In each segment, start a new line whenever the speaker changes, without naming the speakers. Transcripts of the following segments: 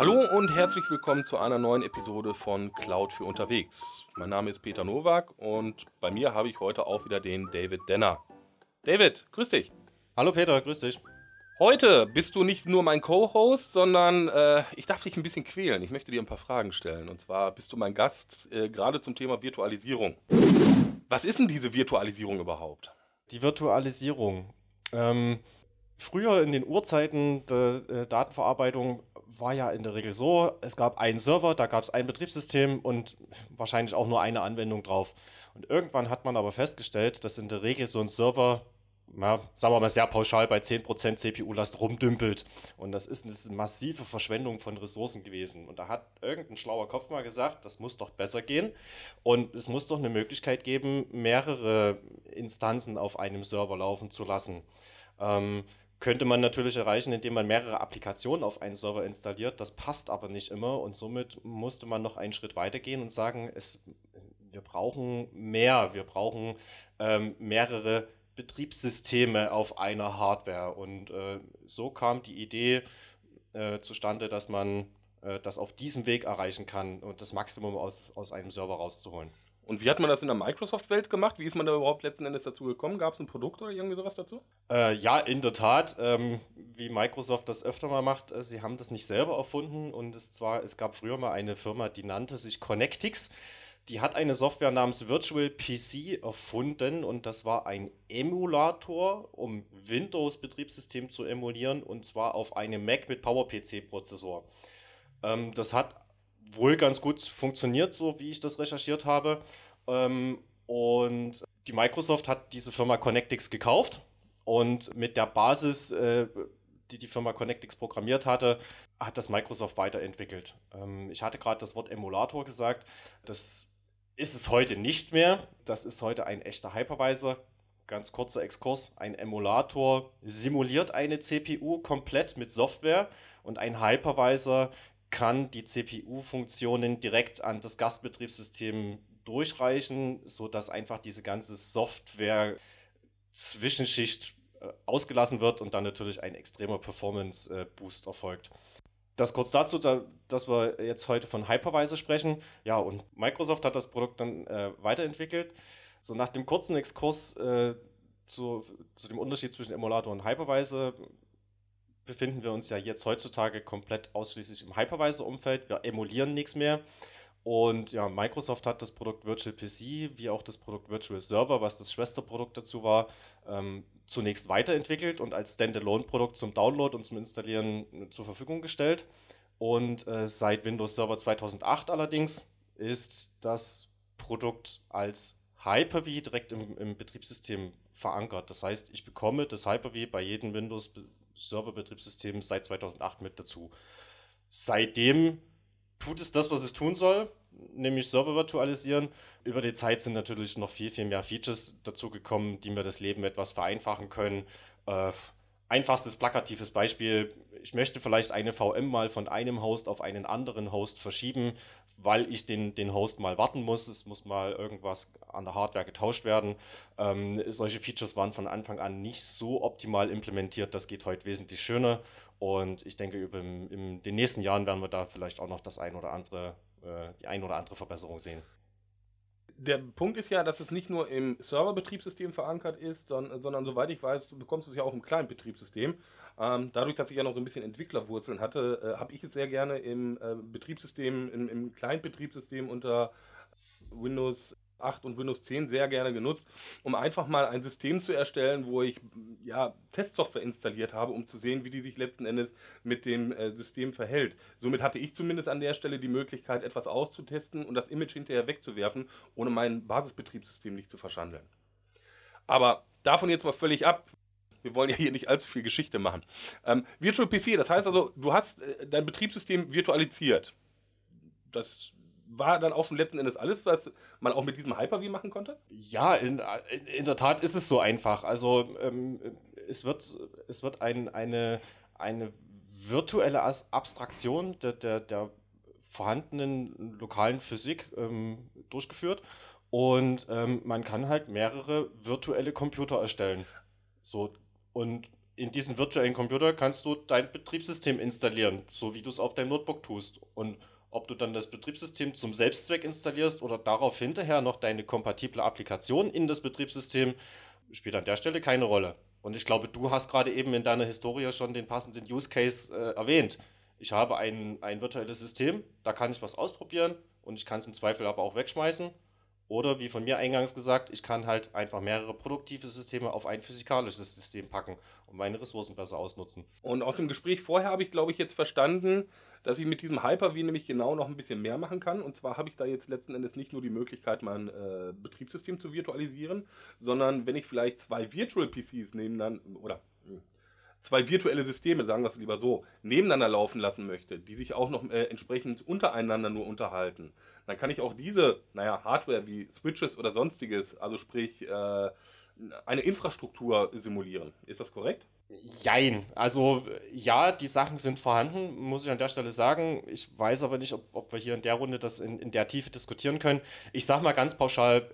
Hallo und herzlich willkommen zu einer neuen Episode von Cloud für unterwegs. Mein Name ist Peter Nowak und bei mir habe ich heute auch wieder den David Denner. David, grüß dich.
Hallo Peter, grüß dich.
Heute bist du nicht nur mein Co-Host, sondern äh, ich darf dich ein bisschen quälen. Ich möchte dir ein paar Fragen stellen. Und zwar bist du mein Gast äh, gerade zum Thema Virtualisierung. Was ist denn diese Virtualisierung überhaupt?
Die Virtualisierung. Ähm, früher in den Urzeiten der äh, Datenverarbeitung war ja in der Regel so, es gab einen Server, da gab es ein Betriebssystem und wahrscheinlich auch nur eine Anwendung drauf. Und irgendwann hat man aber festgestellt, dass in der Regel so ein Server, ja, sagen wir mal sehr pauschal, bei 10% CPU-Last rumdümpelt. Und das ist eine massive Verschwendung von Ressourcen gewesen. Und da hat irgendein schlauer Kopf mal gesagt, das muss doch besser gehen. Und es muss doch eine Möglichkeit geben, mehrere Instanzen auf einem Server laufen zu lassen. Ähm, könnte man natürlich erreichen, indem man mehrere Applikationen auf einen Server installiert. Das passt aber nicht immer und somit musste man noch einen Schritt weitergehen und sagen, es, wir brauchen mehr, wir brauchen ähm, mehrere Betriebssysteme auf einer Hardware. Und äh, so kam die Idee äh, zustande, dass man äh, das auf diesem Weg erreichen kann und das Maximum aus, aus einem Server rauszuholen.
Und wie hat man das in der Microsoft-Welt gemacht? Wie ist man da überhaupt letzten Endes dazu gekommen? Gab es ein Produkt oder irgendwie sowas dazu?
Äh, ja, in der Tat. Ähm, wie Microsoft das öfter mal macht, äh, sie haben das nicht selber erfunden. Und es zwar, es gab früher mal eine Firma, die nannte sich Connectix. Die hat eine Software namens Virtual PC erfunden und das war ein Emulator, um Windows-Betriebssystem zu emulieren und zwar auf einem Mac mit PowerPC-Prozessor. Ähm, das hat wohl ganz gut funktioniert, so wie ich das recherchiert habe. Ähm, und die Microsoft hat diese Firma Connectix gekauft und mit der Basis, äh, die die Firma Connectix programmiert hatte, hat das Microsoft weiterentwickelt. Ähm, ich hatte gerade das Wort Emulator gesagt. Das ist es heute nicht mehr. Das ist heute ein echter Hypervisor. Ganz kurzer Exkurs. Ein Emulator simuliert eine CPU komplett mit Software und ein Hypervisor kann die CPU-Funktionen direkt an das Gastbetriebssystem durchreichen, sodass einfach diese ganze Software-Zwischenschicht äh, ausgelassen wird und dann natürlich ein extremer Performance-Boost erfolgt. Das kurz dazu, da, dass wir jetzt heute von Hypervisor sprechen. Ja, und Microsoft hat das Produkt dann äh, weiterentwickelt. So nach dem kurzen Exkurs äh, zu, zu dem Unterschied zwischen Emulator und Hypervisor befinden wir uns ja jetzt heutzutage komplett ausschließlich im Hypervisor-Umfeld. Wir emulieren nichts mehr. Und ja, Microsoft hat das Produkt Virtual PC wie auch das Produkt Virtual Server, was das Schwesterprodukt dazu war, ähm, zunächst weiterentwickelt und als Standalone-Produkt zum Download und zum Installieren zur Verfügung gestellt. Und äh, seit Windows Server 2008 allerdings ist das Produkt als Hyper-V direkt im, im Betriebssystem verankert. Das heißt, ich bekomme das Hyper-V bei jedem Windows Serverbetriebssystem seit 2008 mit dazu. Seitdem tut es das, was es tun soll, nämlich Server virtualisieren. Über die Zeit sind natürlich noch viel, viel mehr Features dazu gekommen, die mir das Leben etwas vereinfachen können. Äh, einfachstes plakatives Beispiel, ich möchte vielleicht eine VM mal von einem Host auf einen anderen Host verschieben, weil ich den, den Host mal warten muss. Es muss mal irgendwas an der Hardware getauscht werden. Ähm, solche Features waren von Anfang an nicht so optimal implementiert. Das geht heute wesentlich schöner. Und ich denke, über in den nächsten Jahren werden wir da vielleicht auch noch das ein oder andere, äh, die ein oder andere Verbesserung sehen
der Punkt ist ja, dass es nicht nur im Serverbetriebssystem verankert ist, sondern, sondern soweit ich weiß, bekommst du es ja auch im kleinen Betriebssystem. Ähm, dadurch, dass ich ja noch so ein bisschen Entwicklerwurzeln hatte, äh, habe ich es sehr gerne im äh, Betriebssystem, im, im Client-Betriebssystem unter Windows 8 und Windows 10 sehr gerne genutzt, um einfach mal ein System zu erstellen, wo ich ja Testsoftware installiert habe, um zu sehen, wie die sich letzten Endes mit dem äh, System verhält. Somit hatte ich zumindest an der Stelle die Möglichkeit, etwas auszutesten und das Image hinterher wegzuwerfen, ohne mein Basisbetriebssystem nicht zu verschandeln. Aber davon jetzt mal völlig ab. Wir wollen ja hier nicht allzu viel Geschichte machen. Ähm, Virtual PC, das heißt also, du hast äh, dein Betriebssystem virtualisiert. Das war dann auch schon letzten Endes alles, was man auch mit diesem Hyper-V machen konnte?
Ja, in, in, in, der Tat ist es so einfach. Also ähm, es wird, es wird ein, eine, eine virtuelle Abstraktion der, der, der vorhandenen lokalen Physik ähm, durchgeführt und ähm, man kann halt mehrere virtuelle Computer erstellen. So, und in diesem virtuellen Computer kannst du dein Betriebssystem installieren, so wie du es auf deinem Notebook tust. Und ob du dann das Betriebssystem zum Selbstzweck installierst oder darauf hinterher noch deine kompatible Applikation in das Betriebssystem, spielt an der Stelle keine Rolle. Und ich glaube, du hast gerade eben in deiner Historie schon den passenden Use Case äh, erwähnt. Ich habe ein, ein virtuelles System, da kann ich was ausprobieren und ich kann es im Zweifel aber auch wegschmeißen. Oder wie von mir eingangs gesagt, ich kann halt einfach mehrere produktive Systeme auf ein physikalisches System packen und meine Ressourcen besser ausnutzen.
Und aus dem Gespräch vorher habe ich, glaube ich, jetzt verstanden, dass ich mit diesem Hyper-V nämlich genau noch ein bisschen mehr machen kann. Und zwar habe ich da jetzt letzten Endes nicht nur die Möglichkeit, mein äh, Betriebssystem zu virtualisieren, sondern wenn ich vielleicht zwei Virtual PCs nebeneinander oder zwei virtuelle Systeme, sagen wir es lieber so, nebeneinander laufen lassen möchte, die sich auch noch äh, entsprechend untereinander nur unterhalten, dann kann ich auch diese, naja, Hardware wie Switches oder sonstiges, also sprich äh, eine Infrastruktur simulieren. Ist das korrekt?
Jein. Also ja, die Sachen sind vorhanden, muss ich an der Stelle sagen. Ich weiß aber nicht, ob, ob wir hier in der Runde das in, in der Tiefe diskutieren können. Ich sage mal ganz pauschal,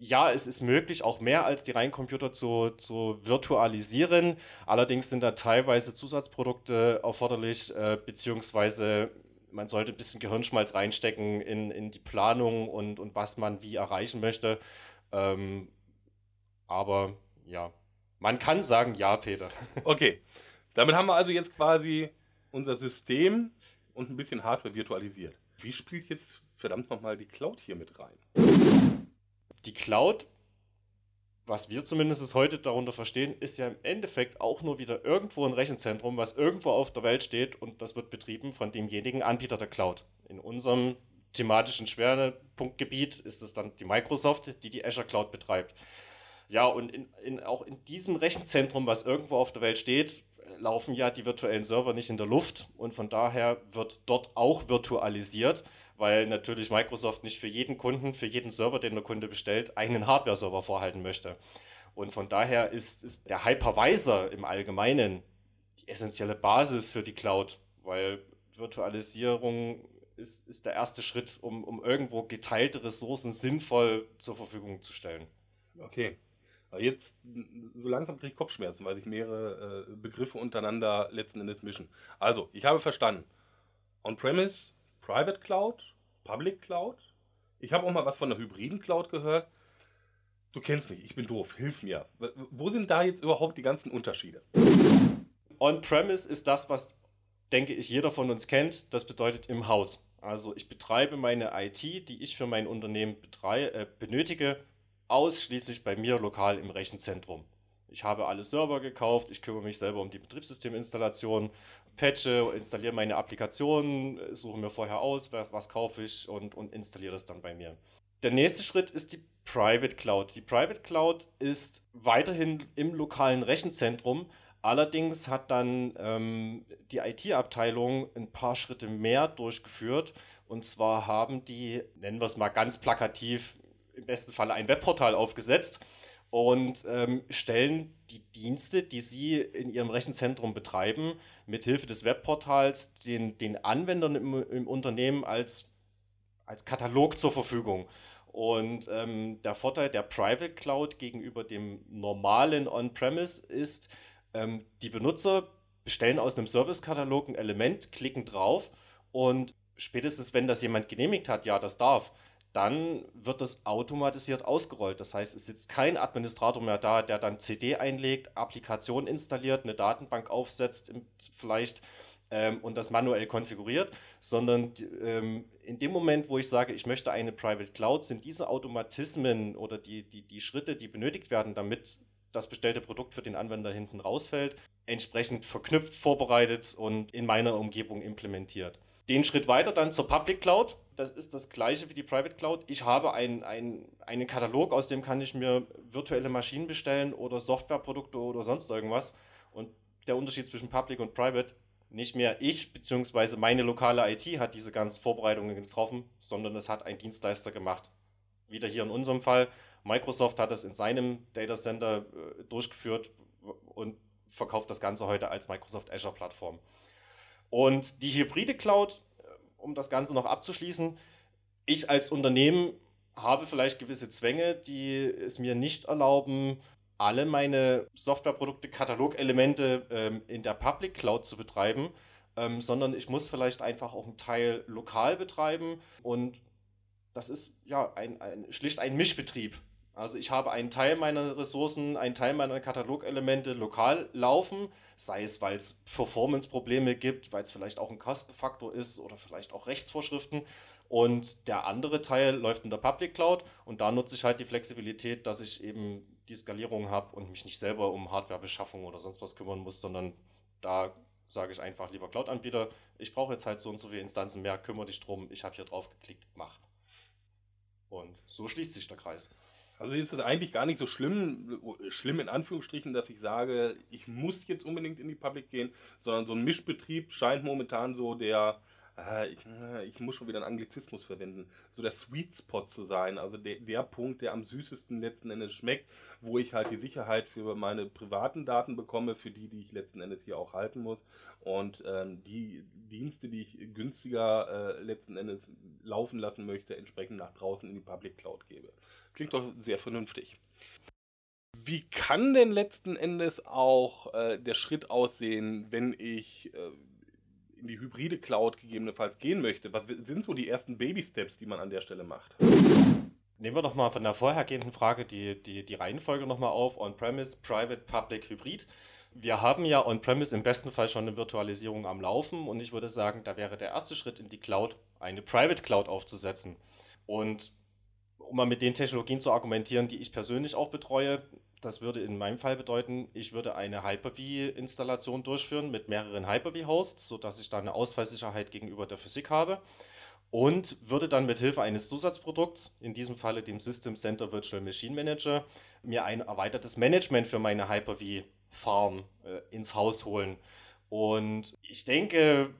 ja, es ist möglich, auch mehr als die reinen Computer zu, zu virtualisieren. Allerdings sind da teilweise Zusatzprodukte erforderlich, äh, beziehungsweise man sollte ein bisschen Gehirnschmalz reinstecken in, in die Planung und, und was man wie erreichen möchte. Ähm, aber ja, man kann sagen, ja, Peter.
Okay, damit haben wir also jetzt quasi unser System und ein bisschen Hardware virtualisiert. Wie spielt jetzt verdammt nochmal die Cloud hier mit rein?
Die Cloud, was wir zumindest heute darunter verstehen, ist ja im Endeffekt auch nur wieder irgendwo ein Rechenzentrum, was irgendwo auf der Welt steht und das wird betrieben von demjenigen Anbieter der Cloud. In unserem thematischen Schwerpunktgebiet ist es dann die Microsoft, die die Azure Cloud betreibt. Ja, und in, in, auch in diesem Rechenzentrum, was irgendwo auf der Welt steht, laufen ja die virtuellen Server nicht in der Luft und von daher wird dort auch virtualisiert, weil natürlich Microsoft nicht für jeden Kunden, für jeden Server, den der Kunde bestellt, einen Hardware-Server vorhalten möchte. Und von daher ist, ist der Hypervisor im Allgemeinen die essentielle Basis für die Cloud, weil Virtualisierung ist, ist der erste Schritt, um, um irgendwo geteilte Ressourcen sinnvoll zur Verfügung zu stellen.
Okay. Jetzt, so langsam kriege ich Kopfschmerzen, weil sich mehrere äh, Begriffe untereinander letzten Endes mischen. Also, ich habe verstanden. On-Premise, Private Cloud, Public Cloud. Ich habe auch mal was von der hybriden Cloud gehört. Du kennst mich, ich bin doof, hilf mir. Wo sind da jetzt überhaupt die ganzen Unterschiede?
On-Premise ist das, was, denke ich, jeder von uns kennt. Das bedeutet im Haus. Also ich betreibe meine IT, die ich für mein Unternehmen äh, benötige, ausschließlich bei mir lokal im Rechenzentrum. Ich habe alle Server gekauft, ich kümmere mich selber um die Betriebssysteminstallation, patche, installiere meine Applikationen, suche mir vorher aus, was, kaufe ich und, und installiere das dann bei mir. Der nächste Schritt ist die Private Cloud. Die Private Cloud ist weiterhin im lokalen Rechenzentrum, allerdings hat dann ähm, die IT-Abteilung ein paar Schritte mehr durchgeführt. Und zwar haben die, nennen wir es mal ganz plakativ, im besten Fall ein Webportal aufgesetzt und ähm, stellen die Dienste, die sie in ihrem Rechenzentrum betreiben, mithilfe des Webportals den, den Anwendern im, im Unternehmen als, als Katalog zur Verfügung. Und ähm, der Vorteil der Private Cloud gegenüber dem normalen On-Premise ist, ähm, die Benutzer bestellen aus einem Servicekatalog ein Element, klicken drauf und spätestens wenn das jemand genehmigt hat, ja, das darf, dann wird das automatisiert ausgerollt. Das heißt, es sitzt kein Administrator mehr da, der dann CD einlegt, Applikation installiert, eine Datenbank aufsetzt, vielleicht ähm, und das manuell konfiguriert, sondern ähm, in dem Moment, wo ich sage, ich möchte eine Private Cloud, sind diese Automatismen oder die, die, die Schritte, die benötigt werden, damit das bestellte Produkt für den Anwender hinten rausfällt, entsprechend verknüpft, vorbereitet und in meiner Umgebung implementiert. Den Schritt weiter dann zur Public Cloud. Das ist das gleiche wie die Private Cloud. Ich habe ein, ein, einen Katalog, aus dem kann ich mir virtuelle Maschinen bestellen oder Softwareprodukte oder sonst irgendwas. Und der Unterschied zwischen Public und Private, nicht mehr ich bzw. meine lokale IT hat diese ganzen Vorbereitungen getroffen, sondern es hat ein Dienstleister gemacht. Wieder hier in unserem Fall. Microsoft hat es in seinem Data Center äh, durchgeführt und verkauft das Ganze heute als Microsoft Azure Plattform. Und die hybride Cloud, um das Ganze noch abzuschließen, ich als Unternehmen habe vielleicht gewisse Zwänge, die es mir nicht erlauben, alle meine Softwareprodukte, Katalogelemente ähm, in der Public Cloud zu betreiben, ähm, sondern ich muss vielleicht einfach auch einen Teil lokal betreiben und das ist ja ein, ein, schlicht ein Mischbetrieb. Also ich habe einen Teil meiner Ressourcen, einen Teil meiner Katalogelemente lokal laufen, sei es, weil es Performance-Probleme gibt, weil es vielleicht auch ein Kostenfaktor ist oder vielleicht auch Rechtsvorschriften. Und der andere Teil läuft in der Public Cloud und da nutze ich halt die Flexibilität, dass ich eben die Skalierung habe und mich nicht selber um Hardwarebeschaffung oder sonst was kümmern muss, sondern da sage ich einfach, lieber Cloud-Anbieter, ich brauche jetzt halt so und so viele Instanzen mehr, kümmere dich drum, ich habe hier drauf geklickt, mach. Und so schließt sich der Kreis.
Also ist es eigentlich gar nicht so schlimm, schlimm in Anführungsstrichen, dass ich sage, ich muss jetzt unbedingt in die Public gehen, sondern so ein Mischbetrieb scheint momentan so der, äh, ich, ich, muss schon wieder einen Anglizismus verwenden, so der Sweet Spot zu sein, also der, der Punkt, der am süßesten letzten Endes schmeckt, wo ich halt die Sicherheit für meine privaten Daten bekomme, für die, die ich letzten Endes hier auch halten muss und ähm, die Dienste, die ich günstiger äh, letzten Endes laufen lassen möchte, entsprechend nach draußen in die Public Cloud gebe. Klingt doch sehr vernünftig. Wie kann denn letzten Endes auch äh, der Schritt aussehen, wenn ich äh, in die hybride Cloud gegebenenfalls gehen möchte? Was sind so die ersten Baby-Steps, die man an der Stelle macht?
Nehmen wir nochmal von der vorhergehenden Frage die, die, die Reihenfolge nochmal auf. On-Premise, Private, Public, Hybrid. Wir haben ja On-Premise im besten Fall schon eine Virtualisierung am Laufen und ich würde sagen, da wäre der erste Schritt in die Cloud, eine Private Cloud aufzusetzen. Und um mal mit den Technologien zu argumentieren, die ich persönlich auch betreue, das würde in meinem Fall bedeuten, ich würde eine Hyper-V-Installation durchführen mit mehreren Hyper-V-Hosts, sodass ich da eine Ausfallsicherheit gegenüber der Physik habe und würde dann mit Hilfe eines Zusatzprodukts, in diesem Falle dem System Center Virtual Machine Manager, mir ein erweitertes Management für meine Hyper-V-Farm äh, ins Haus holen. Und ich denke,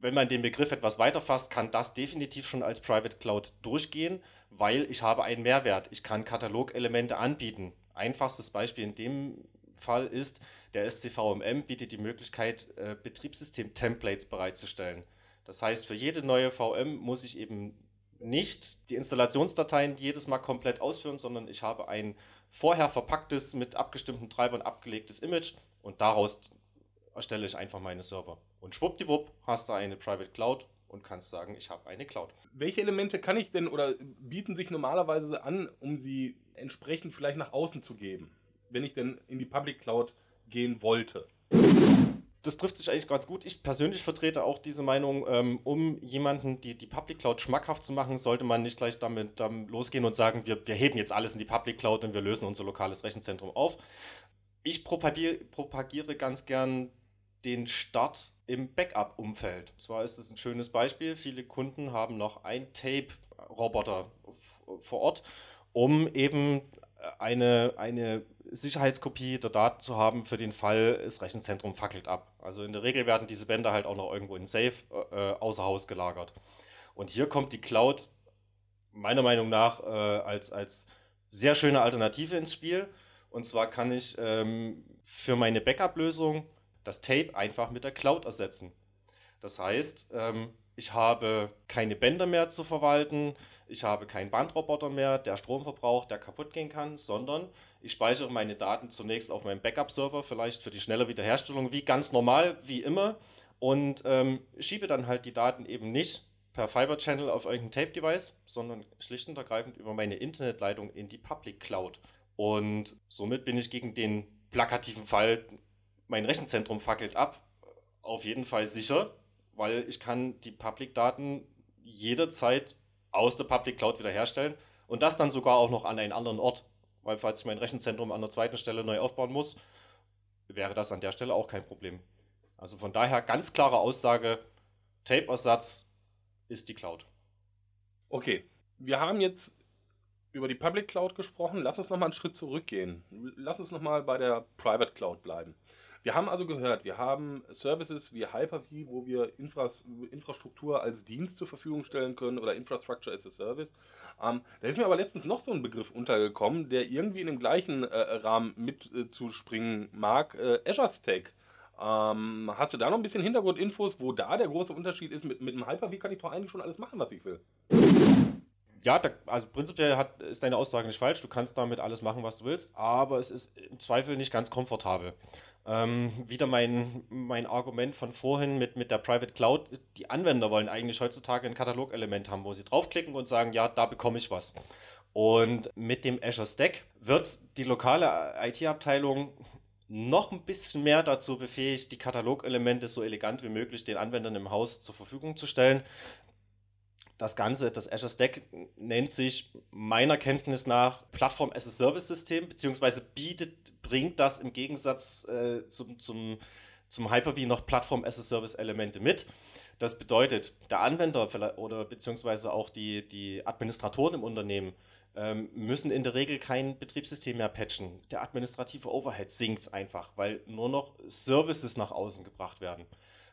wenn man den Begriff etwas weiter fasst, kann das definitiv schon als Private Cloud durchgehen, weil ich habe einen Mehrwert. Ich kann Katalogelemente anbieten einfachstes Beispiel in dem Fall ist, der SCVMM bietet die Möglichkeit, äh, Betriebssystem-Templates bereitzustellen. Das heißt, für jede neue VM muss ich eben nicht die Installationsdateien jedes Mal komplett ausführen, sondern ich habe ein vorher verpacktes, mit abgestimmten Treibern abgelegtes Image und daraus erstelle ich einfach meine Server. Und schwuppdiwupp hast du eine Private Cloud und kannst sagen, ich habe eine Cloud.
Welche Elemente kann ich denn oder bieten sich normalerweise an, um sie entsprechend vielleicht nach außen zu geben, wenn ich denn in die Public Cloud gehen wollte?
Das trifft sich eigentlich ganz gut. Ich persönlich vertrete auch diese Meinung, ähm, um jemanden die, die Public Cloud schmackhaft zu machen, sollte man nicht gleich damit, damit losgehen und sagen, wir, wir heben jetzt alles in die Public Cloud und wir lösen unser lokales Rechenzentrum auf. Ich propagiere, propagiere ganz gern den Start im Backup-Umfeld. Zwar ist es ein schönes Beispiel, viele Kunden haben noch ein Tape-Roboter vor Ort, um eben eine, eine Sicherheitskopie der Daten zu haben für den Fall, das Rechenzentrum fackelt ab. Also in der Regel werden diese Bänder halt auch noch irgendwo in Safe äh, außer Haus gelagert. Und hier kommt die Cloud meiner Meinung nach äh, als, als sehr schöne Alternative ins Spiel. Und zwar kann ich ähm, für meine Backup-Lösung das Tape einfach mit der Cloud ersetzen. Das heißt, ähm, ich habe keine Bänder mehr zu verwalten, ich habe keinen Bandroboter mehr, der Strom verbraucht, der kaputt gehen kann, sondern ich speichere meine Daten zunächst auf meinem Backup-Server, vielleicht für die schnelle Wiederherstellung, wie ganz normal, wie immer, und ähm, schiebe dann halt die Daten eben nicht per Fiber Channel auf irgendein Tape-Device, sondern schlicht und ergreifend über meine Internetleitung in die Public Cloud. Und somit bin ich gegen den plakativen Fall mein Rechenzentrum fackelt ab, auf jeden Fall sicher, weil ich kann die Public-Daten jederzeit aus der Public Cloud wiederherstellen und das dann sogar auch noch an einen anderen Ort, weil falls ich mein Rechenzentrum an der zweiten Stelle neu aufbauen muss, wäre das an der Stelle auch kein Problem. Also von daher ganz klare Aussage, Tape-Ersatz ist die Cloud.
Okay, wir haben jetzt über die Public Cloud gesprochen. Lass uns nochmal einen Schritt zurückgehen. Lass uns nochmal bei der Private Cloud bleiben. Wir haben also gehört, wir haben Services wie Hyper-V, wo wir Infras Infrastruktur als Dienst zur Verfügung stellen können oder Infrastructure as a Service. Ähm, da ist mir aber letztens noch so ein Begriff untergekommen, der irgendwie in dem gleichen äh, Rahmen mitzuspringen äh, mag. Äh, Azure Stack. Ähm, hast du da noch ein bisschen Hintergrundinfos, wo da der große Unterschied ist? Mit, mit dem Hyper-V kann ich doch eigentlich schon alles machen, was ich will.
Ja, da, also prinzipiell hat, ist deine Aussage nicht falsch. Du kannst damit alles machen, was du willst, aber es ist im Zweifel nicht ganz komfortabel. Ähm, wieder mein, mein Argument von vorhin mit, mit der Private Cloud. Die Anwender wollen eigentlich heutzutage ein Katalogelement haben, wo sie draufklicken und sagen, ja, da bekomme ich was. Und mit dem Azure Stack wird die lokale IT-Abteilung noch ein bisschen mehr dazu befähigt, die Katalogelemente so elegant wie möglich den Anwendern im Haus zur Verfügung zu stellen. Das Ganze, das Azure Stack nennt sich meiner Kenntnis nach Plattform as a Service System, beziehungsweise bietet, bringt das im Gegensatz äh, zum, zum, zum Hyper-V noch Plattform as a Service Elemente mit. Das bedeutet, der Anwender oder beziehungsweise auch die, die Administratoren im Unternehmen ähm, müssen in der Regel kein Betriebssystem mehr patchen. Der administrative Overhead sinkt einfach, weil nur noch Services nach außen gebracht werden.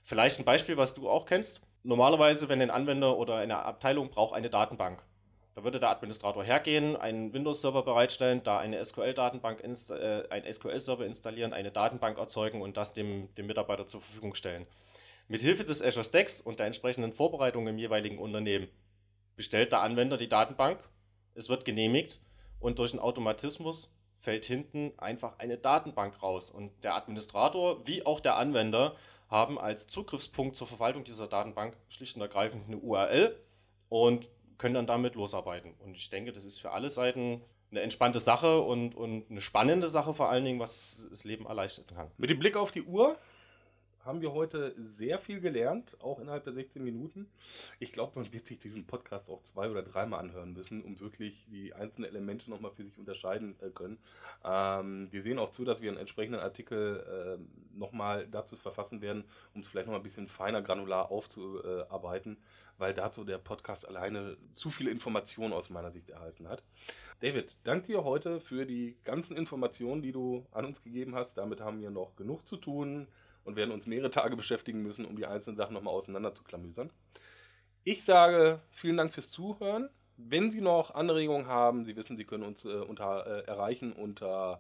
Vielleicht ein Beispiel, was du auch kennst normalerweise, wenn ein Anwender oder eine Abteilung braucht eine Datenbank, da würde der Administrator hergehen, einen Windows-Server bereitstellen, da eine SQL-Datenbank, äh, ein SQL-Server installieren, eine Datenbank erzeugen und das dem, dem Mitarbeiter zur Verfügung stellen. Mit Hilfe des Azure Stacks und der entsprechenden Vorbereitung im jeweiligen Unternehmen bestellt der Anwender die Datenbank, es wird genehmigt und durch einen Automatismus fällt hinten einfach eine Datenbank raus. Und der Administrator wie auch der Anwender haben als Zugriffspunkt zur Verwaltung dieser Datenbank schlicht und ergreifend eine URL und können dann damit losarbeiten. Und ich denke, das ist für alle Seiten eine entspannte Sache und, und eine spannende Sache vor allen Dingen, was das Leben erleichtern kann.
Mit dem Blick auf die Uhr haben wir heute sehr viel gelernt, auch innerhalb der 16 Minuten. Ich glaube, man wird sich diesen Podcast auch zwei oder dreimal anhören müssen, um wirklich die einzelnen Elemente nochmal für sich unterscheiden äh, können. Ähm, wir sehen auch zu, dass wir einen entsprechenden Artikel äh, nochmal dazu verfassen werden, um es vielleicht nochmal ein bisschen feiner granular aufzuarbeiten, weil dazu der Podcast alleine zu viele Informationen aus meiner Sicht erhalten hat. David, danke dir heute für die ganzen Informationen, die du an uns gegeben hast. Damit haben wir noch genug zu tun und werden uns mehrere Tage beschäftigen müssen, um die einzelnen Sachen nochmal auseinander zu klamüsern. Ich sage vielen Dank fürs Zuhören. Wenn Sie noch Anregungen haben, Sie wissen, Sie können uns äh, unter, äh, erreichen unter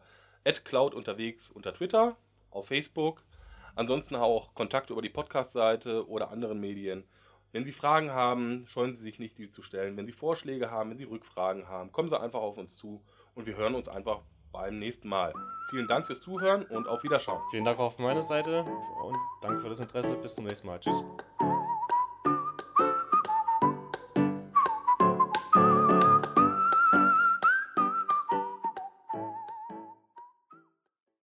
@cloud unterwegs unter Twitter, auf Facebook. Ansonsten auch Kontakt über die Podcast-Seite oder anderen Medien. Wenn Sie Fragen haben, scheuen Sie sich nicht, die zu stellen. Wenn Sie Vorschläge haben, wenn Sie Rückfragen haben, kommen Sie einfach auf uns zu und wir hören uns einfach beim nächsten Mal. Vielen Dank fürs Zuhören und auf Wiederschauen.
Vielen Dank auch von meiner Seite und danke für das Interesse. Bis zum nächsten Mal. Tschüss.